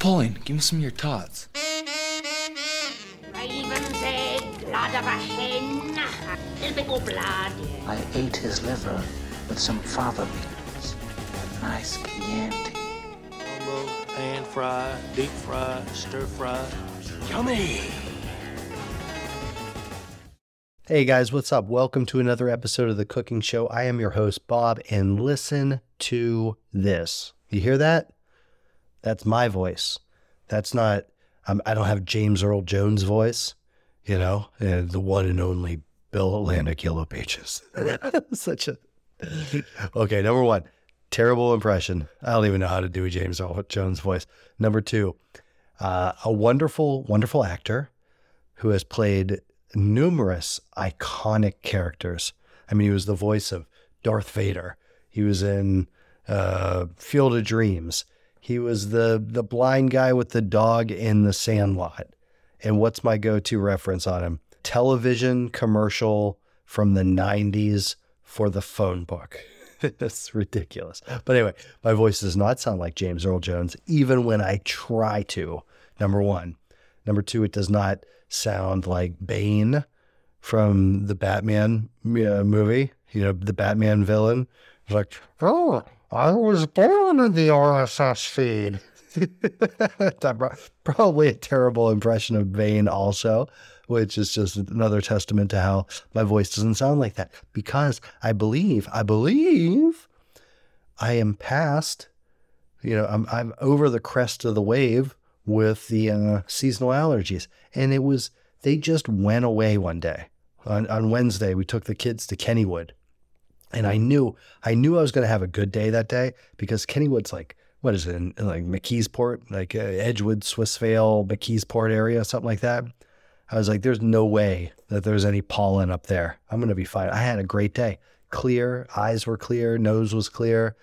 Pauline, give me some of your tots. Raven's egg, blood of a hen, a little bit more blood. I ate his liver with some fava beans. A nice Chianti. Combo, pan fry, deep fry, stir fry. Yummy! Hey guys, what's up? Welcome to another episode of The Cooking Show. I am your host, Bob, and listen to this. You hear that? That's my voice. That's not, I'm, I don't have James Earl Jones' voice, you know, and the one and only Bell Atlantic Yellow Pages. Such a. Okay, number one, terrible impression. I don't even know how to do a James Earl Jones voice. Number two, uh, a wonderful, wonderful actor who has played numerous iconic characters. I mean, he was the voice of Darth Vader. He was in uh, Field of Dreams. He was the the blind guy with the dog in the Sandlot. And what's my go-to reference on him? Television commercial from the 90s for the phone book. That's ridiculous. But anyway, my voice does not sound like James Earl Jones, even when I try to. Number one. Number two, it does not sound like Bane from the Batman uh, movie, you know, the Batman villain. It's like, oh, I was born in the RSS feed. Probably a terrible impression of Bane, also, which is just another testament to how my voice doesn't sound like that. Because I believe, I believe I am past, you know, I'm, I'm over the crest of the wave with the uh, seasonal allergies. And it was, they just went away one day. On, on Wednesday, we took the kids to Kennywood. And I knew, I knew I was going to have a good day that day because Kennywood's like, what is it, in, in like McKeesport, like uh, Edgewood, Swissvale, McKeesport area, something like that. I was like, there's no way that there's any pollen up there. I'm going to be fine. I had a great day. Clear, eyes were clear, nose was clear,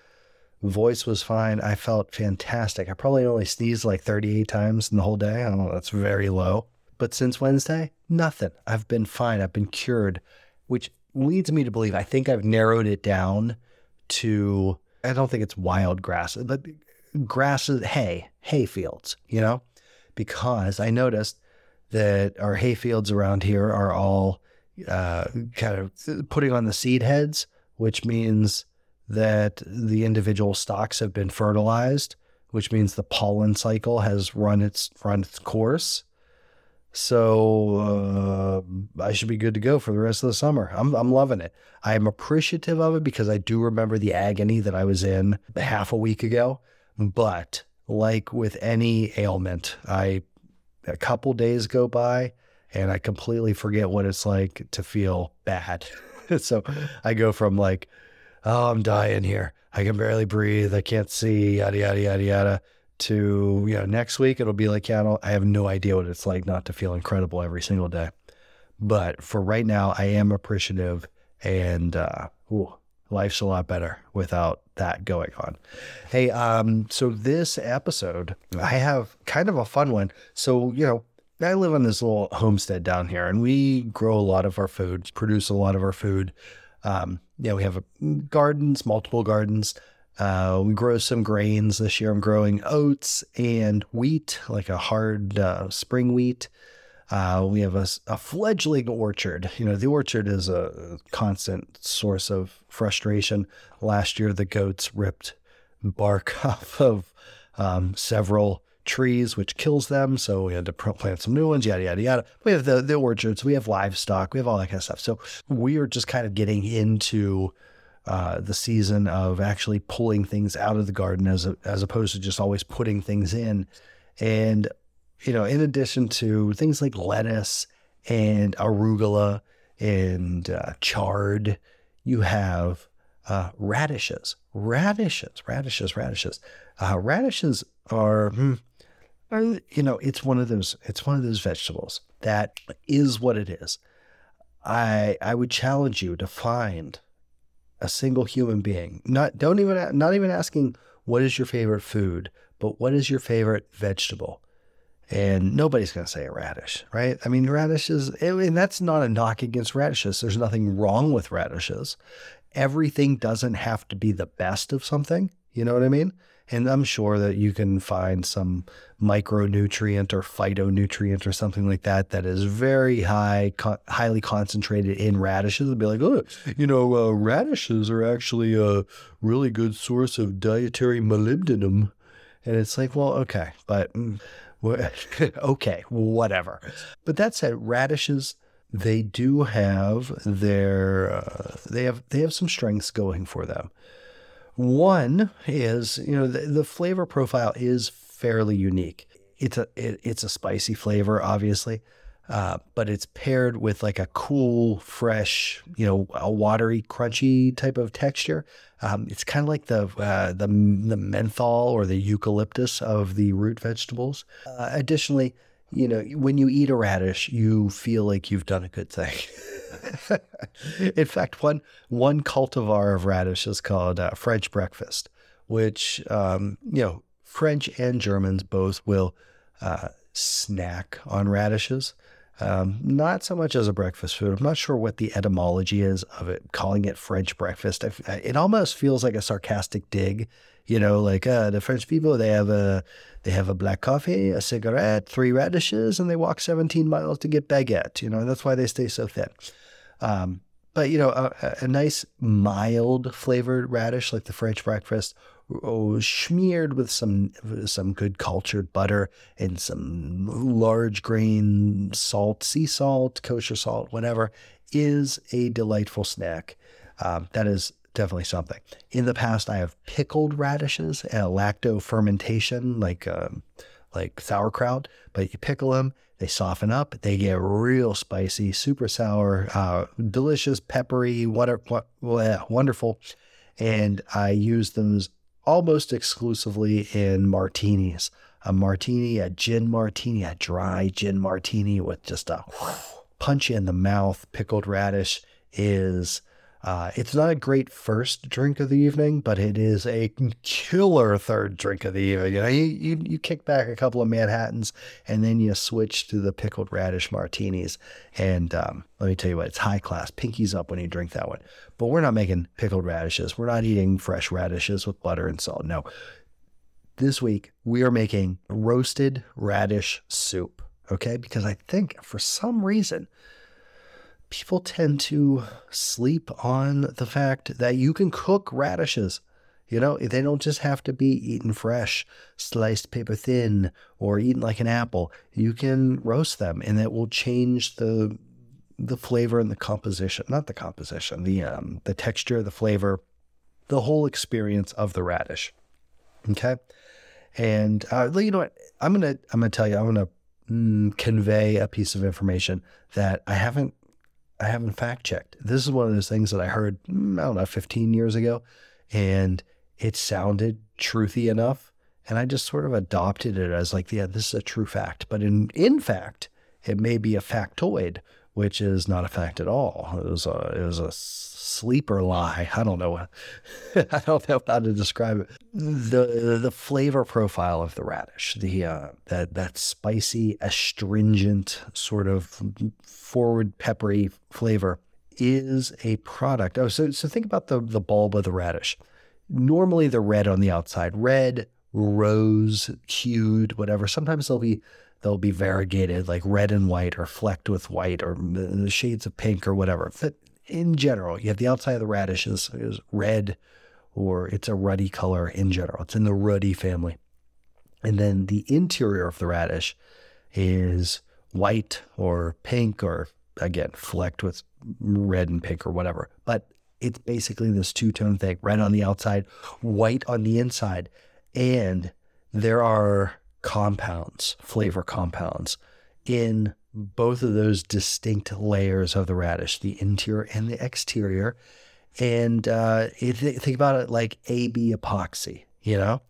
voice was fine. I felt fantastic. I probably only sneezed like 38 times in the whole day. I don't know, that's very low. But since Wednesday, nothing. I've been fine. I've been cured, which leads me to believe I think I've narrowed it down to, I don't think it's wild grass, but grasses, hay, hay fields, you know, because I noticed that our hay fields around here are all uh, kind of putting on the seed heads, which means that the individual stocks have been fertilized, which means the pollen cycle has run its run its course. So uh, I should be good to go for the rest of the summer. I'm I'm loving it. I am appreciative of it because I do remember the agony that I was in half a week ago. But like with any ailment, I a couple days go by and I completely forget what it's like to feel bad. so I go from like, oh, I'm dying here. I can barely breathe. I can't see. Yada yada yada yada to you know next week it'll be like yeah, I, I have no idea what it's like not to feel incredible every single day but for right now i am appreciative and uh ooh, life's a lot better without that going on hey um so this episode i have kind of a fun one so you know I live on this little homestead down here, and we grow a lot of our food, produce a lot of our food. Um, yeah, we have gardens, multiple gardens. Uh, we grow some grains this year. I'm growing oats and wheat, like a hard uh, spring wheat. Uh, we have a, a, fledgling orchard. You know, the orchard is a constant source of frustration. Last year, the goats ripped bark off of um, several trees, which kills them. So we had to plant some new ones, yada, yada, yada. We have the, the orchards, we have livestock, we have all that kind of stuff. So we are just kind of getting into uh, the season of actually pulling things out of the garden as a, as opposed to just always putting things in. And you know, in addition to things like lettuce and arugula and uh, chard, you have uh, radishes, radishes, radishes, radishes. Uh, radishes are, hmm, are, you know, it's one of those. It's one of those vegetables that is what it is. I I would challenge you to find a single human being. Not don't even not even asking what is your favorite food, but what is your favorite vegetable? And nobody's going to say a radish, right? I mean, radishes, and that's not a knock against radishes. There's nothing wrong with radishes. Everything doesn't have to be the best of something. You know what I mean? And I'm sure that you can find some micronutrient or phytonutrient or something like that that is very high, co- highly concentrated in radishes. And be like, oh, you know, uh, radishes are actually a really good source of dietary molybdenum. And it's like, well, okay, but mm, okay, whatever. But that said, radishes they do have their uh, they have they have some strengths going for them. One is you know the, the flavor profile is fairly unique. It's a it, it's a spicy flavor, obviously, uh, but it's paired with like a cool, fresh, you know, a watery, crunchy type of texture. Um, it's kind of like the uh, the the menthol or the eucalyptus of the root vegetables. Uh, additionally, you know, when you eat a radish, you feel like you've done a good thing. In fact, one one cultivar of radish is called uh, French breakfast, which um, you know French and Germans both will uh, snack on radishes. Um, not so much as a breakfast food. I'm not sure what the etymology is of it, calling it French breakfast. It almost feels like a sarcastic dig you know, like uh, the French people, they have a they have a black coffee, a cigarette, three radishes, and they walk 17 miles to get baguette. You know, that's why they stay so thin. Um, but you know, a, a, nice mild flavored radish like the French breakfast, oh, smeared with some some good cultured butter and some large grain salt, sea salt, kosher salt, whatever, is a delightful snack. Um, that is definitely something. In the past, I have pickled radishes, uh, lacto fermentation, like um, like sauerkraut. But you pickle them, they soften up, they get real spicy, super sour, uh, delicious, peppery, wonderful, wonderful. And I use them almost exclusively in martinis. A martini, a gin martini, a dry gin martini with just a punch in the mouth pickled radish is uh, it's not a great first drink of the evening, but it is a killer third drink of the evening. You know, you, you, you kick back a couple of Manhattans and then you switch to the pickled radish martinis. And um, let me tell you what, it's high class. Pinkies up when you drink that one. But we're not making pickled radishes. We're not eating fresh radishes with butter and salt. No. This week, we are making roasted radish soup. Okay. Because I think for some reason, people tend to sleep on the fact that you can cook radishes. You know, they don't just have to be eaten fresh, sliced paper thin, or eaten like an apple. You can roast them, and it will change the the flavor and the composition. Not the composition, the um, the texture, the flavor, the whole experience of the radish. Okay, and uh, you know what? I'm gonna I'm gonna tell you. I'm gonna mm, convey a piece of information that I haven't I haven't fact checked. This is one of those things that I heard, mm, I don't know, 15 years ago, and it sounded truthy enough. And I just sort of adopted it as like, yeah, this is a true fact. But in, in fact, it may be a factoid, which is not a fact at all. It was a, it was a sleeper lie. I don't know. I don't know how to describe it. The the flavor profile of the radish, the uh, that that spicy, astringent sort of forward peppery flavor is a product. Oh, so so think about the the bulb of the radish. Normally they're red on the outside, red, rose, hued, whatever. Sometimes they'll be they'll be variegated, like red and white, or flecked with white, or the shades of pink, or whatever. But in general. You have the outside of the radish is, is red or it's a ruddy color in general. It's in the ruddy family. And then the interior of the radish is white or pink or again flecked with red and pink or whatever. But it's basically this two tone thing red on the outside, white on the inside. And there are compounds, flavor compounds in both of those distinct layers of the radish, the interior and the exterior. And uh, think about it like AB epoxy, you know?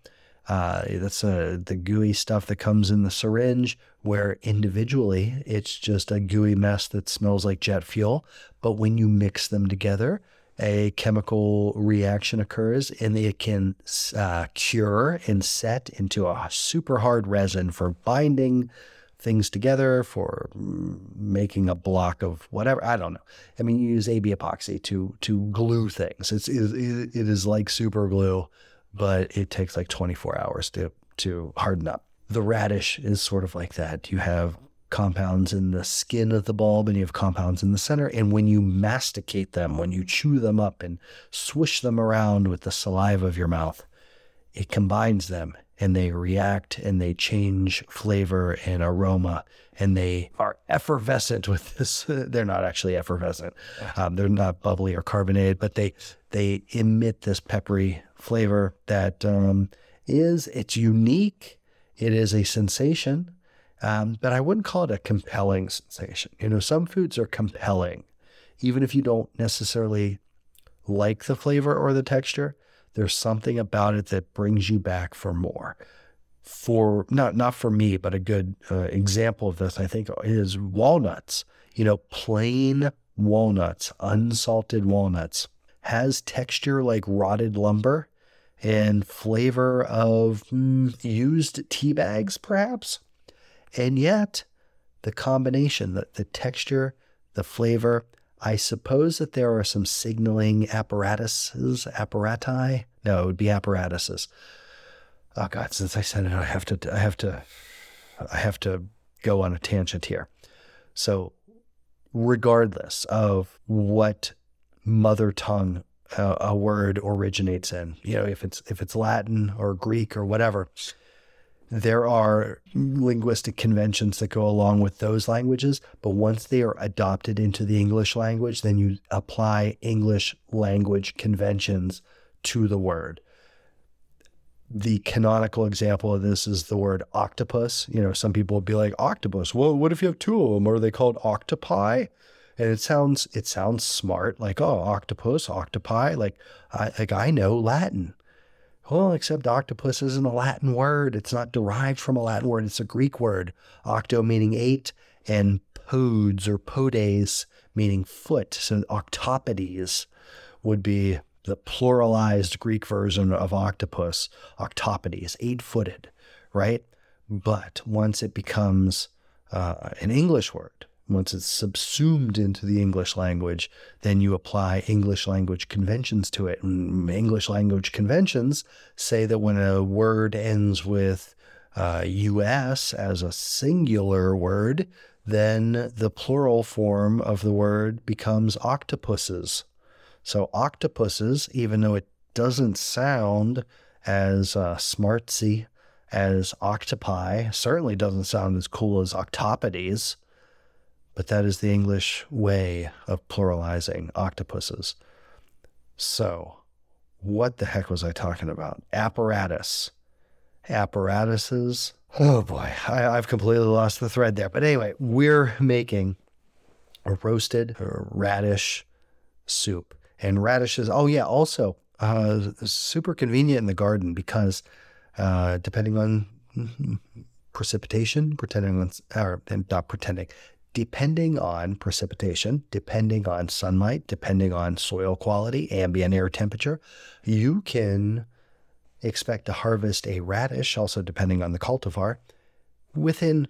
Uh, that's uh, the gooey stuff that comes in the syringe, where individually it's just a gooey mess that smells like jet fuel. But when you mix them together, a chemical reaction occurs and it can uh, cure and set into a super hard resin for binding things together for making a block of whatever. I don't know. I mean, you use AB epoxy to to glue things. It's it, it is like super glue, but it takes like 24 hours to to harden up. The radish is sort of like that. You have compounds in the skin of the bulb and you have compounds in the center. And when you masticate them, when you chew them up and swish them around with the saliva of your mouth, it combines them and they react and they change flavor and aroma and they are effervescent with this. They're not actually effervescent. Um, they're not bubbly or carbonated, but they they emit this peppery flavor that um, is it's unique. It is a sensation, um, but I wouldn't call it a compelling sensation. You know, some foods are compelling, even if you don't necessarily like the flavor or the texture. There's something about it that brings you back for more. For not not for me, but a good uh, example of this, I think, is walnuts. You know, plain walnuts, unsalted walnuts, has texture like rotted lumber and flavor of mm, used tea bags, perhaps. And yet, the combination, the, the texture, the flavor, I suppose that there are some signaling apparatuses, apparati. No, it would be apparatuses. Oh God, since I said it, I have to, I have to, I have to go on a tangent here. So, regardless of what mother tongue a, a word originates in, you know, if it's if it's Latin or Greek or whatever, there are linguistic conventions that go along with those languages, but once they are adopted into the English language, then you apply English language conventions to the word. The canonical example of this is the word octopus. You know, some people will be like, octopus. Well, what if you have two of them? Are they called octopi? And it sounds it sounds smart, like, oh, octopus, octopi. Like I like I know Latin. Well, except octopus isn't a Latin word. It's not derived from a Latin word. It's a Greek word. Octo meaning eight, and podes or podes meaning foot. So octopodes would be the pluralized Greek version of octopus. Octopodes, eight footed, right? But once it becomes uh, an English word, once it's subsumed into the English language, then you apply English language conventions to it. And English language conventions say that when a word ends with uh, US as a singular word, then the plural form of the word becomes octopuses. So, octopuses, even though it doesn't sound as uh, smartsy as octopi, certainly doesn't sound as cool as octopodes but that is the English way of pluralizing octopuses. So, what the heck was I talking about? Apparatus. Apparatuses. Oh boy, I, have completely lost the thread there. But anyway, we're making a roasted radish soup. And radishes, oh yeah, also uh, super convenient in the garden because uh, depending on precipitation, pretending on, or not pretending, depending on precipitation, depending on sunlight, depending on soil quality, ambient air temperature, you can expect to harvest a radish, also depending on the cultivar, within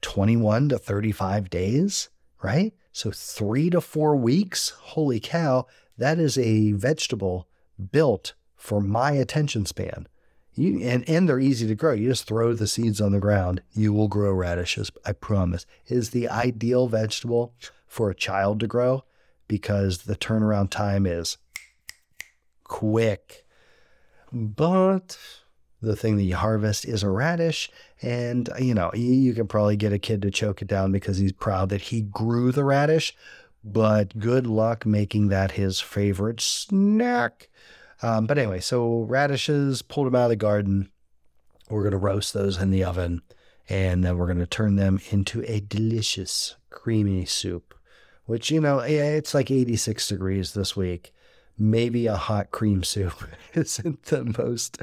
21 to 35 days, right? So three to four weeks. Holy cow, that is a vegetable built for my attention span. You, and, and they're easy to grow. You just throw the seeds on the ground. You will grow radishes, I promise. It is the ideal vegetable for a child to grow because the turnaround time is quick. But the thing that you harvest is a radish. And, you know, you can probably get a kid to choke it down because he's proud that he grew the radish. But good luck making that his favorite snack. Um, but anyway, so radishes, pulled them out of the garden. We're going to roast those in the oven and then we're going to turn them into a delicious creamy soup, which, you know, it's like 86 degrees this week. Maybe a hot cream soup isn't the most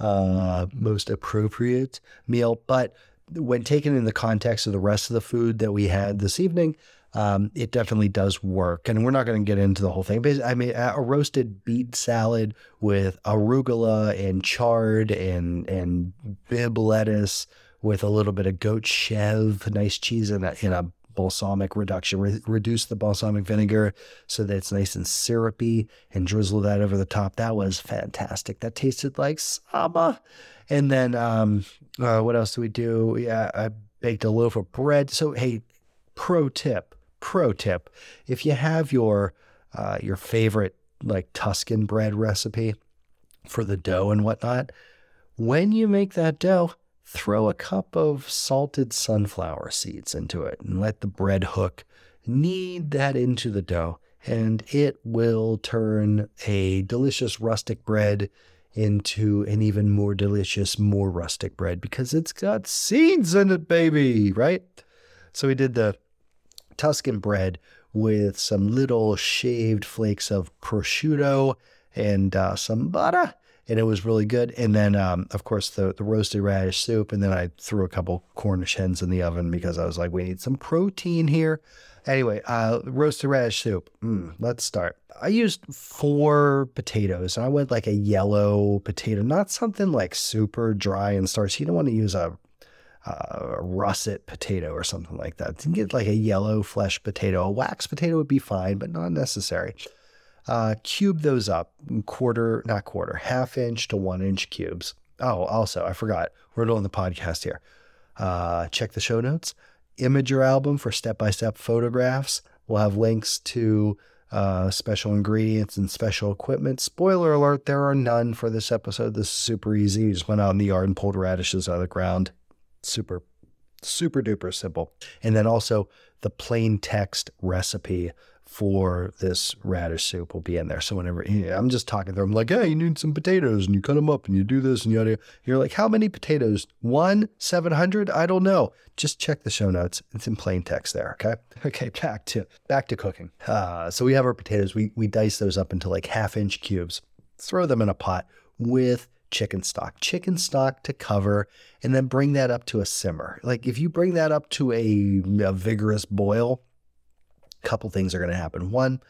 uh, most appropriate meal, but when taken in the context of the rest of the food that we had this evening, um, it definitely does work. And we're not going to get into the whole thing. But I mean, a roasted beet salad with arugula and chard and and Bibb lettuce with a little bit of goat chev, nice cheese in a in a balsamic reduction, re- reduce the balsamic vinegar so that it's nice and syrupy and drizzle that over the top. That was fantastic. That tasted like summer. And then um, uh, what else do we do? Yeah, I baked a loaf of bread. So, hey, pro tip, pro tip. If you have your uh, your favorite like Tuscan bread recipe for the dough and whatnot, when you make that dough, throw a cup of salted sunflower seeds into it and let the bread hook knead that into the dough, and it will turn a delicious rustic bread into an even more delicious, more rustic bread because it's got seeds in it, baby, right? So we did the Tuscan bread with some little shaved flakes of prosciutto and uh, some butter and it was really good. And then, um, of course, the the roasted radish soup, and then I threw a couple Cornish hens in the oven because I was like, we need some protein here. Anyway, uh, roasted radish soup. Mm, let's start. I used four potatoes, and I went like a yellow potato, not something like super dry and starchy. You don't want to use a a russet potato or something like that. You get like a yellow flesh potato. A wax potato would be fine, but not necessary uh, cube those up quarter, not quarter, half inch to one inch cubes. Oh, also, I forgot. We're doing the podcast here. Uh, check the show notes. Imgur album for step by step photographs. We'll have links to uh, special ingredients and special equipment. Spoiler alert, there are none for this episode. This is super easy. You just went out in the yard and pulled radishes out of the ground. Super, super duper simple. And then also the plain text recipe for this radish soup will be in there. So whenever I'm just talking to them, like, hey, you need some potatoes and you cut them up and you do this and yada. You're like, how many potatoes? One, 700? I don't know. Just check the show notes. It's in plain text there. Okay. Okay. Back to, back to cooking. Uh, so we have our potatoes. We, we dice those up into like half inch cubes, throw them in a pot with chicken stock, chicken stock to cover, and then bring that up to a simmer. Like if you bring that up to a, a vigorous boil, a couple things are going to happen. One,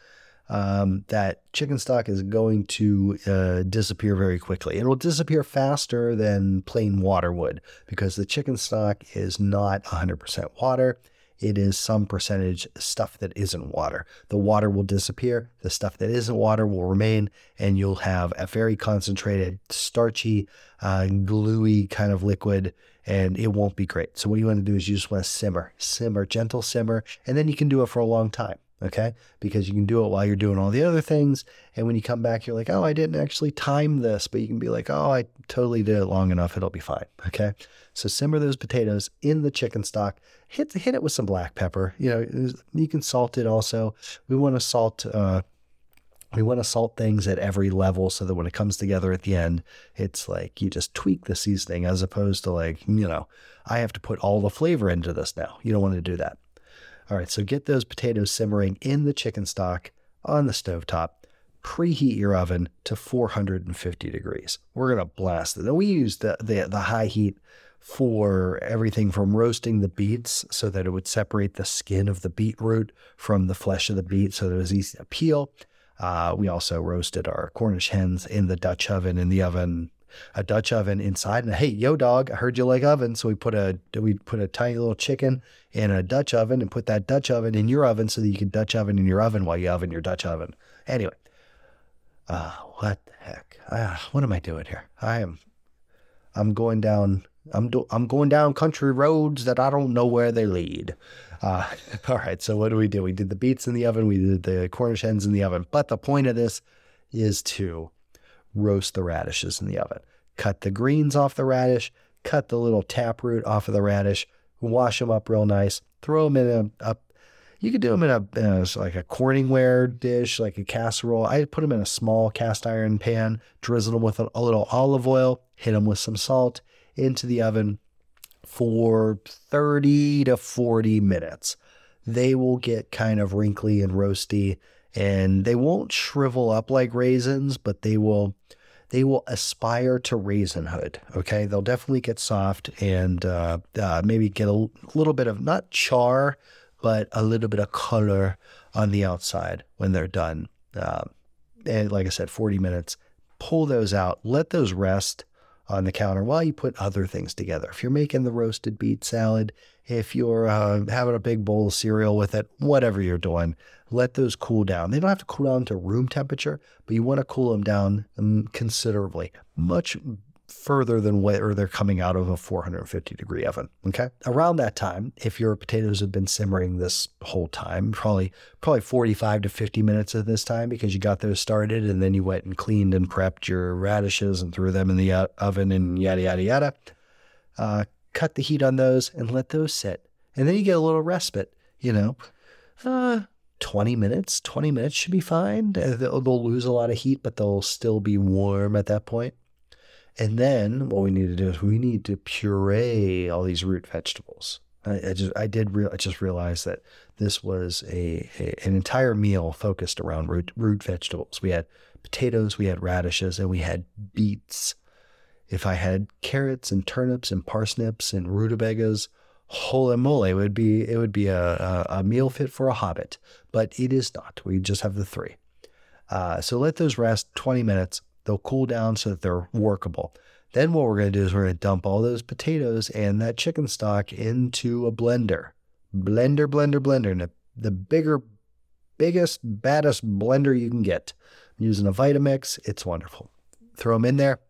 um, that chicken stock is going to uh, disappear very quickly. It will disappear faster than plain water would because the chicken stock is not 100% water. It is some percentage stuff that isn't water. The water will disappear, the stuff that isn't water will remain, and you'll have a very concentrated, starchy, uh, gluey kind of liquid and it won't be great. So what you want to do is you just want to simmer, simmer, gentle simmer, and then you can do it for a long time. Okay. Because you can do it while you're doing all the other things. And when you come back, you're like, oh, I didn't actually time this, but you can be like, oh, I totally did it long enough. It'll be fine. Okay. So simmer those potatoes in the chicken stock. Hit, hit it with some black pepper. You know, you can salt it also. We want to salt, uh, we want to salt things at every level so that when it comes together at the end, it's like you just tweak the seasoning as opposed to like, you know, I have to put all the flavor into this now. You don't want to do that. All right, so get those potatoes simmering in the chicken stock on the stove top. Preheat your oven to 450 degrees. We're gonna blast it. We use the, the the high heat for everything from roasting the beets so that it would separate the skin of the beetroot from the flesh of the beet so that it was easy to peel uh, we also roasted our Cornish hens in the Dutch oven in the oven, a Dutch oven inside. And hey, yo, dog, I heard you like ovens, so we put a we put a tiny little chicken in a Dutch oven and put that Dutch oven in your oven so that you can Dutch oven in your oven while you oven your Dutch oven. Anyway, uh, what the heck? Uh, what am I doing here? I am, I'm going down. I'm do, I'm going down country roads that I don't know where they lead. Uh, all right, so what do we do? We did the beets in the oven, we did the Cornish hens in the oven. But the point of this is to roast the radishes in the oven. Cut the greens off the radish, cut the little taproot off of the radish, wash them up real nice, throw them in a, a you could do them in a, in a, like a Corningware dish, like a casserole. I put them in a small cast iron pan, drizzle them with a, a little olive oil, hit them with some salt into the oven for 30 to 40 minutes. They will get kind of wrinkly and roasty and they won't shrivel up like raisins, but they will they will aspire to raisinhood. Okay, they'll definitely get soft and uh, uh, maybe get a little bit of not char, but a little bit of color on the outside when they're done. Uh, and like I said, 40 minutes. Pull those out, let those rest on the counter while you put other things together. If you're making the roasted beet salad, if you're uh, having a big bowl of cereal with it, whatever you're doing, let those cool down. They don't have to cool down to room temperature, but you want to cool them down um, considerably, much further than where they're coming out of a 450 degree oven. Okay. Around that time, if your potatoes have been simmering this whole time, probably probably 45 to 50 minutes at this time because you got those started and then you went and cleaned and prepped your radishes and threw them in the oven and yada yada yada. Uh, cut the heat on those and let those sit. And then you get a little respite, you know. Uh, 20 minutes, 20 minutes should be fine. They'll, they'll lose a lot of heat, but they'll still be warm at that point. And then what we need to do is we need to puree all these root vegetables. I, I just I did real I just realized that this was a, a, an entire meal focused around root root vegetables. We had potatoes, we had radishes, and we had beets. If I had carrots and turnips and parsnips and rutabagas, holy moly, it would be it would be a, a, a meal fit for a hobbit. But it is not. We just have the three. Uh, so let those rest 20 minutes. They'll cool down so that they're workable. Then what we're going to do is we're going to dump all those potatoes and that chicken stock into a blender. Blender, blender, blender. And the, the bigger, biggest, baddest blender you can get. I'm using a Vitamix. It's wonderful. Throw them in there.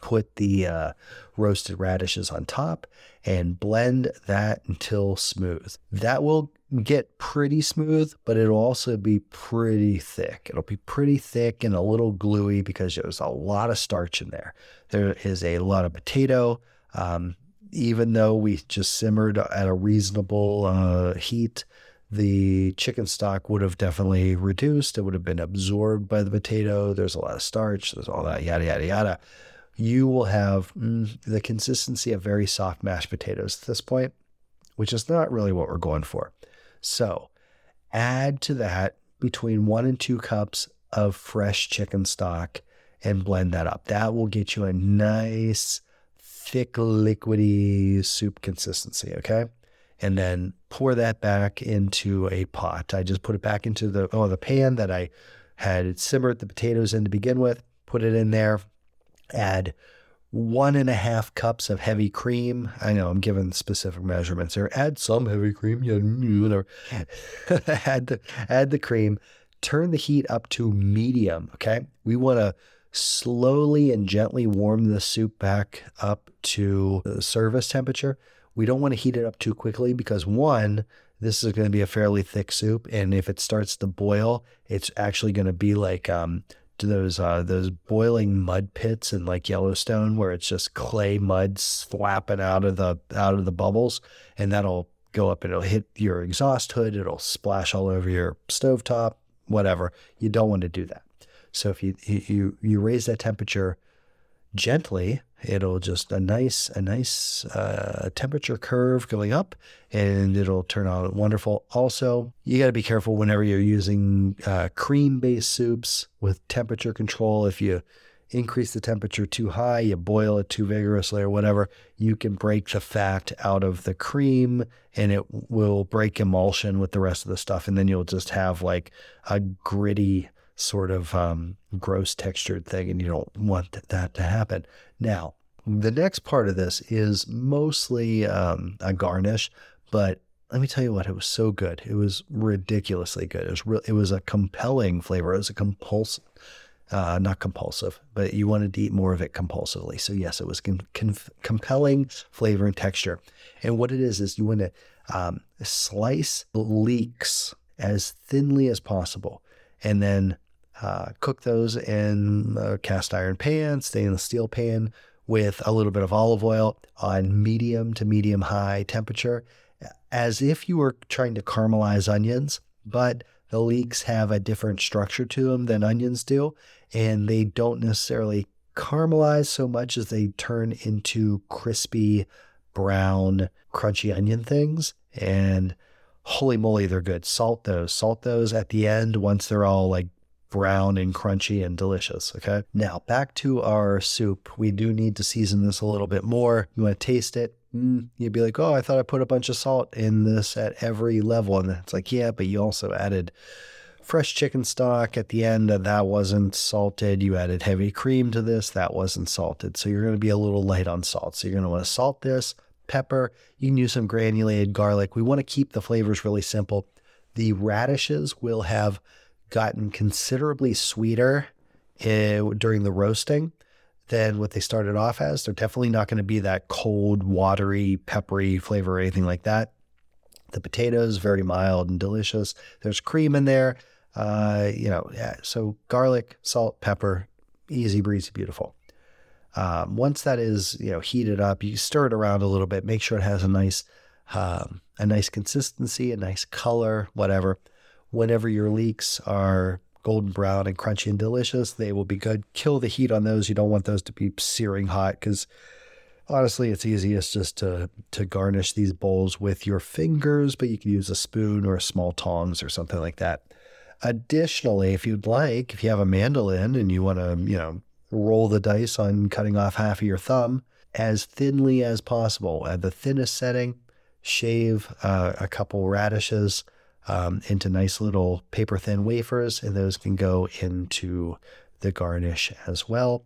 Put the uh, roasted radishes on top and blend that until smooth. That will get pretty smooth, but it'll also be pretty thick. It'll be pretty thick and a little gluey because there's a lot of starch in there. There is a lot of potato. Um, even though we just simmered at a reasonable uh, heat, the chicken stock would have definitely reduced. It would have been absorbed by the potato. There's a lot of starch. There's all that yada yada yada. You will have mm, the consistency of very soft mashed potatoes at this point, which is not really what we're going for. So add to that between one and two cups of fresh chicken stock and blend that up. That will get you a nice, thick, liquidy soup consistency. Okay. And then pour that back into a pot. I just put it back into the oh the pan that I had simmered the potatoes in to begin with. Put it in there. Add one and a half cups of heavy cream. I know I'm giving specific measurements here. Add some heavy cream, yeah, whatever. add the add the cream. Turn the heat up to medium. Okay, we want to slowly and gently warm the soup back up to service temperature. We don't want to heat it up too quickly because one, this is going to be a fairly thick soup, and if it starts to boil, it's actually going to be like um, those uh, those boiling mud pits in like Yellowstone where it's just clay mud flapping out of the out of the bubbles, and that'll go up and it'll hit your exhaust hood. It'll splash all over your stovetop, whatever. You don't want to do that. So if you you you raise that temperature gently, it'll just a nice a nice uh, temperature curve going up, and it'll turn out wonderful. Also, you got to be careful whenever you're using uh, cream based soups with temperature control. If you increase the temperature too high, you boil it too vigorously or whatever, you can break the fat out of the cream and it will break emulsion with the rest of the stuff. And then you'll just have like a gritty, sort of um, gross textured thing, and you don't want that to happen. Now, the next part of this is mostly um, a garnish, but let me tell you what, it was so good. It was ridiculously good. It was real. It was a compelling flavor. It was a compulsive, uh, not compulsive, but you wanted to eat more of it compulsively. So yes, it was com- com- compelling flavor and texture. And what it is is you want to um, slice leeks as thinly as possible, and then uh, cook those in a cast iron pan, stainless steel pan with a little bit of olive oil on medium to medium high temperature, as if you were trying to caramelize onions, but the leeks have a different structure to them than onions do, and they don't necessarily caramelize so much as they turn into crispy, brown, crunchy onion things. And holy moly, they're good. Salt those. Salt those at the end once they're all like brown and crunchy and delicious. Okay. Now back to our soup. We do need to season this a little bit more. You want to taste it. Mm, you'd be like, oh, I thought I put a bunch of salt in this at every level. And it's like, yeah, but you also added fresh chicken stock at the end, that wasn't salted. You added heavy cream to this, that wasn't salted. So you're going to be a little light on salt. So you're going to want to salt this, pepper. You can use some granulated garlic. We want to keep the flavors really simple. The radishes will have gotten considerably sweeter uh, during the roasting than what they started off as. They're definitely not going to be that cold, watery, peppery flavor or anything like that. The potatoes very mild and delicious. There's cream in there. Uh, you know, yeah, so garlic, salt, pepper, easy breezy, beautiful. Um, once that is you know heated up, you stir it around a little bit. Make sure it has a nice um, a nice consistency, a nice color, whatever. Whenever your leeks are golden brown and crunchy and delicious, they will be good. Kill the heat on those. You don't want those to be searing hot because honestly, it's easiest just to to garnish these bowls with your fingers, but you can use a spoon or small tongs or something like that. Additionally, if you'd like, if you have a mandolin and you want to, you know, roll the dice on cutting off half of your thumb as thinly as possible at the thinnest setting, shave uh, a couple radishes um, into nice little paper thin wafers, and those can go into the garnish as well.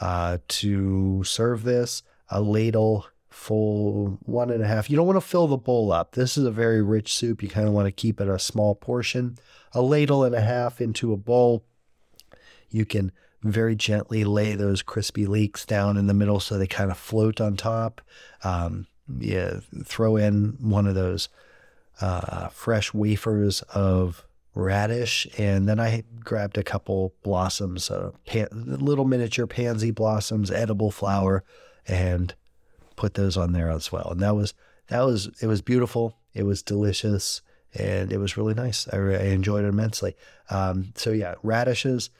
Uh, to serve this, a ladle full one and a half. You don't want to fill the bowl up. This is a very rich soup. You kind of want to keep it a small portion. A ladle and a half into a bowl. You can very gently lay those crispy leeks down in the middle so they kind of float on top. Um, yeah, throw in one of those uh, fresh wafers of radish, and then I grabbed a couple blossoms, uh, pan- little miniature pansy blossoms, edible flower, and put those on there as well. And that was that was it was beautiful. It was delicious, and it was really nice. I, I enjoyed it immensely. Um, so yeah, radishes.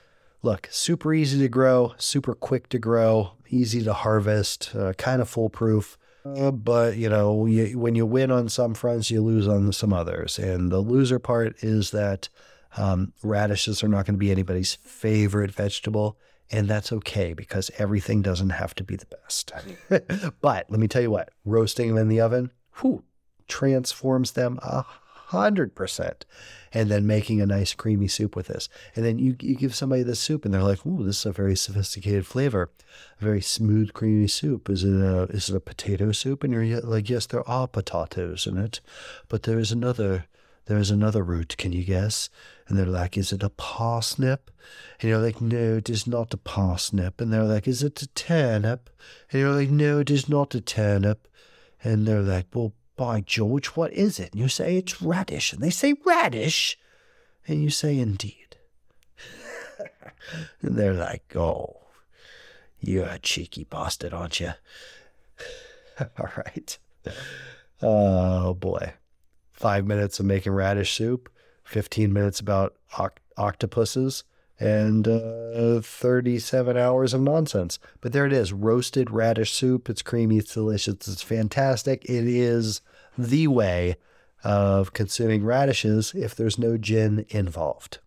Look, super easy to grow, super quick to grow, easy to harvest, uh, kind of foolproof. Uh, but you know, you, when you win on some fronts, you lose on some others, and the loser part is that um, radishes are not going to be anybody's favorite vegetable, and that's okay because everything doesn't have to be the best. but let me tell you what, roasting them in the oven, whew, transforms them. 100%. And then making a nice creamy soup with this. And then you, you give somebody this soup and they're like, ooh, this is a very sophisticated flavor. A very smooth, creamy soup. Is it a, is it a potato soup? And you're like, yes, there are potatoes in it, but there is another there is another root, can you guess? And they're like, is it a parsnip? And you're like, no, it is not a parsnip. And they're like, is it a turnip? And you're like, no, it is not a turnip. And they're like, well, by George, what is it? And you say, it's radish. And they say, radish? And you say, indeed. and they're like, oh, you're a cheeky bastard, aren't you? All right. Oh, boy five minutes of making radish soup, 15 minutes about oct- octopuses, and uh, 37 hours of nonsense. But there it is roasted radish soup. It's creamy, it's delicious, it's fantastic. It is the way of consuming radishes if there's no gin involved.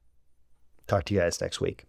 Talk to you guys next week.